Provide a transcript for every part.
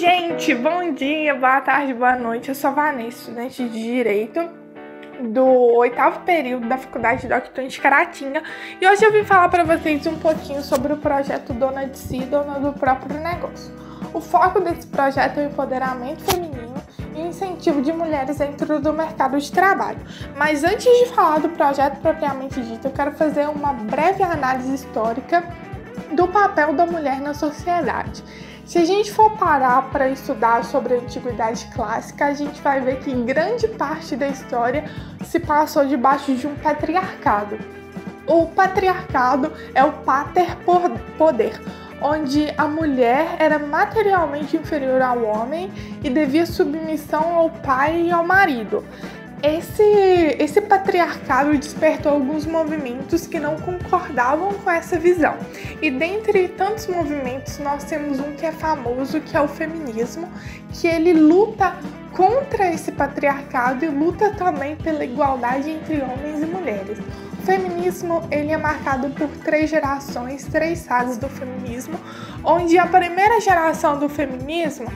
gente! Bom dia, boa tarde, boa noite. Eu sou a Vanessa, estudante de Direito do oitavo período da Faculdade Dr. de Caratinga e hoje eu vim falar para vocês um pouquinho sobre o projeto Dona de Si, Dona do Próprio Negócio. O foco desse projeto é o empoderamento feminino e o incentivo de mulheres dentro do mercado de trabalho. Mas antes de falar do projeto propriamente dito, eu quero fazer uma breve análise histórica do papel da mulher na sociedade. Se a gente for parar para estudar sobre a antiguidade clássica, a gente vai ver que grande parte da história se passou debaixo de um patriarcado. O patriarcado é o pater poder, onde a mulher era materialmente inferior ao homem e devia submissão ao pai e ao marido esse, esse patriarcado despertou alguns movimentos que não concordavam com essa visão. E dentre tantos movimentos, nós temos um que é famoso, que é o feminismo, que ele luta contra esse patriarcado e luta também pela igualdade entre homens e mulheres. O feminismo ele é marcado por três gerações, três fases do feminismo, onde a primeira geração do feminismo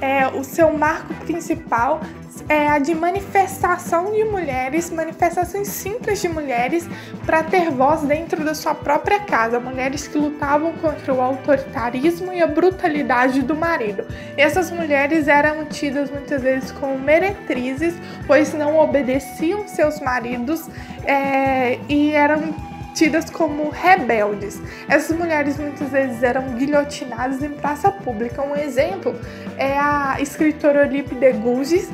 é, o seu marco principal é a de manifestação de mulheres, manifestações simples de mulheres para ter voz dentro da sua própria casa, mulheres que lutavam contra o autoritarismo e a brutalidade do marido. Essas mulheres eram tidas muitas vezes como meretrizes, pois não obedeciam seus maridos é, e eram tidas como rebeldes. Essas mulheres muitas vezes eram guilhotinadas em praça pública. Um exemplo é a escritora Olympe de Gouges,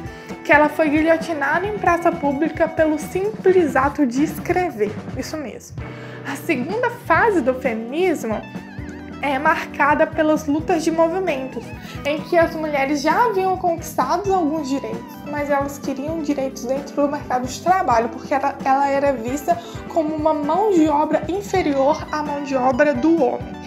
que ela foi guilhotinada em praça pública pelo simples ato de escrever. Isso mesmo. A segunda fase do feminismo é marcada pelas lutas de movimentos, em que as mulheres já haviam conquistado alguns direitos, mas elas queriam direitos dentro do mercado de trabalho, porque ela, ela era vista como uma mão de obra inferior à mão de obra do homem.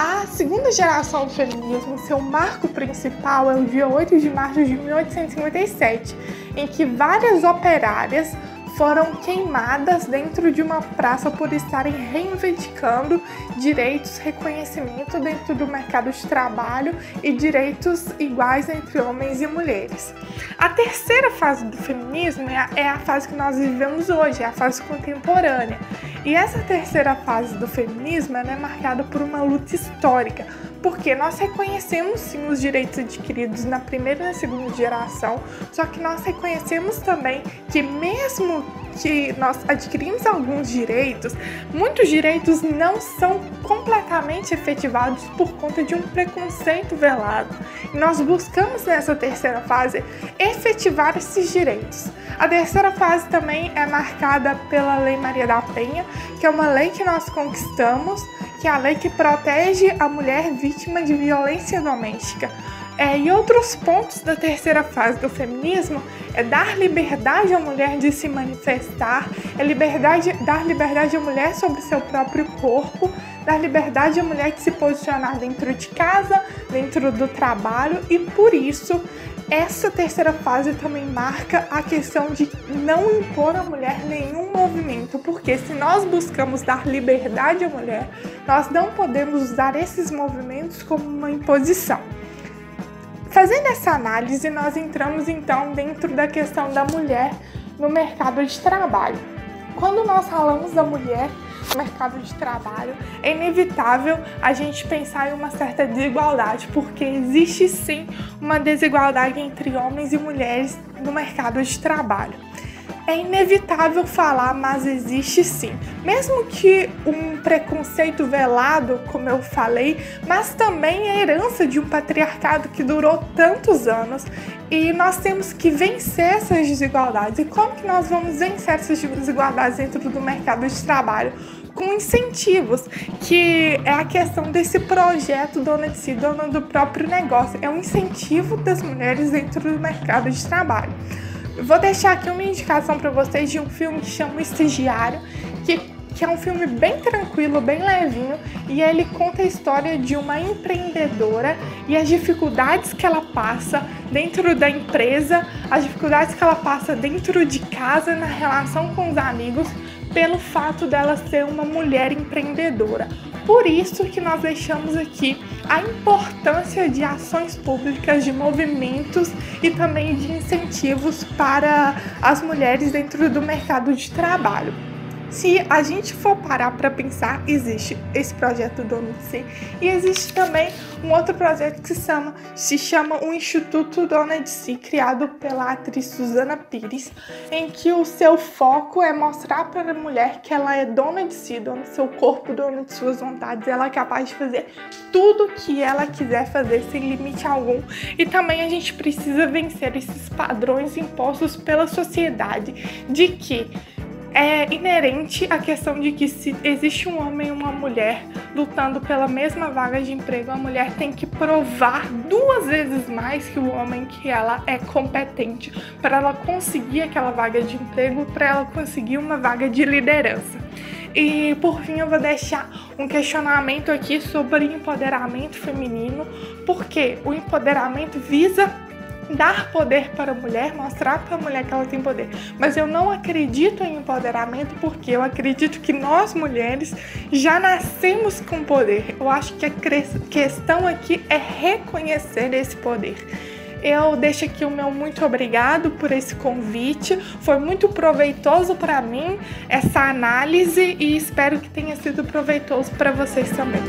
A segunda geração do feminismo, seu marco principal é o dia 8 de março de 1857, em que várias operárias foram queimadas dentro de uma praça por estarem reivindicando direitos, reconhecimento dentro do mercado de trabalho e direitos iguais entre homens e mulheres. A terceira fase do feminismo é a, é fase que nós vivemos hoje, é a fase contemporânea. E essa terceira fase do feminismo é marcada por uma luta histórica, porque nós reconhecemos sim os direitos adquiridos na primeira e na segunda geração, só que nós reconhecemos também que mesmo que nós adquirimos alguns direitos, muitos direitos não são completamente efetivados por conta de um preconceito velado. E nós buscamos nessa terceira fase efetivar esses direitos. A terceira fase também é marcada pela Lei Maria da Penha, que é uma lei que nós conquistamos, que é a lei que protege a mulher vítima de violência doméstica. É, e outros pontos da terceira fase do feminismo é dar liberdade à mulher de se manifestar, é liberdade, dar liberdade à mulher sobre seu próprio corpo, dar liberdade à mulher de se posicionar dentro de casa, dentro do trabalho e por isso essa terceira fase também marca a questão de não impor à mulher nenhum movimento, porque se nós buscamos dar liberdade à mulher, nós não podemos usar esses movimentos como uma imposição. Fazendo essa análise, nós entramos então dentro da questão da mulher no mercado de trabalho. Quando nós falamos da mulher no mercado de trabalho, é inevitável a gente pensar em uma certa desigualdade, porque existe sim uma desigualdade entre homens e mulheres no mercado de trabalho é inevitável falar, mas existe sim. Mesmo que um preconceito velado, como eu falei, mas também a herança de um patriarcado que durou tantos anos e nós temos que vencer essas desigualdades. E como que nós vamos vencer essas desigualdades dentro do mercado de trabalho? com incentivos, que é a questão desse projeto dona de si, dona do próprio negócio. É um incentivo das mulheres dentro do mercado de trabalho. Vou deixar aqui uma indicação para vocês de um filme que chama Estagiário, que que é um filme bem tranquilo, bem levinho, e ele conta a história de uma empreendedora e as dificuldades que ela passa dentro da empresa, as dificuldades que ela passa dentro de casa, na relação com os amigos, pelo fato dela ser uma mulher empreendedora. Por isso que nós deixamos aqui a importância de ações públicas, de movimentos e também de incentivos para as mulheres dentro do mercado de trabalho. Se a gente for parar para pensar, existe esse projeto de Si e existe também um outro projeto que se chama, se chama o Instituto Dona de Si, criado pela atriz Susana Pires, em que o seu foco é mostrar para a mulher que ela é dona de si, dona do seu corpo, dona de suas vontades, ela é capaz de fazer tudo que ela quiser fazer sem limite algum. E também a gente precisa vencer esses padrões impostos pela sociedade de que é inerente à questão de que se existe um homem e uma mulher lutando pela mesma vaga de emprego, a mulher tem que provar duas vezes mais que o homem que ela é competente para ela conseguir aquela vaga de emprego, para ela conseguir uma vaga de liderança. E por fim, eu vou deixar um questionamento aqui sobre empoderamento feminino, porque o empoderamento visa dar poder para a mulher, mostrar para a mulher que ela tem poder. Mas eu não acredito em empoderamento porque eu acredito que nós mulheres já nascemos com poder. Eu acho que a questão aqui é reconhecer esse poder. Eu deixo aqui o meu muito obrigado por esse convite. Foi muito proveitoso para mim essa análise e espero que tenha sido proveitoso para vocês também.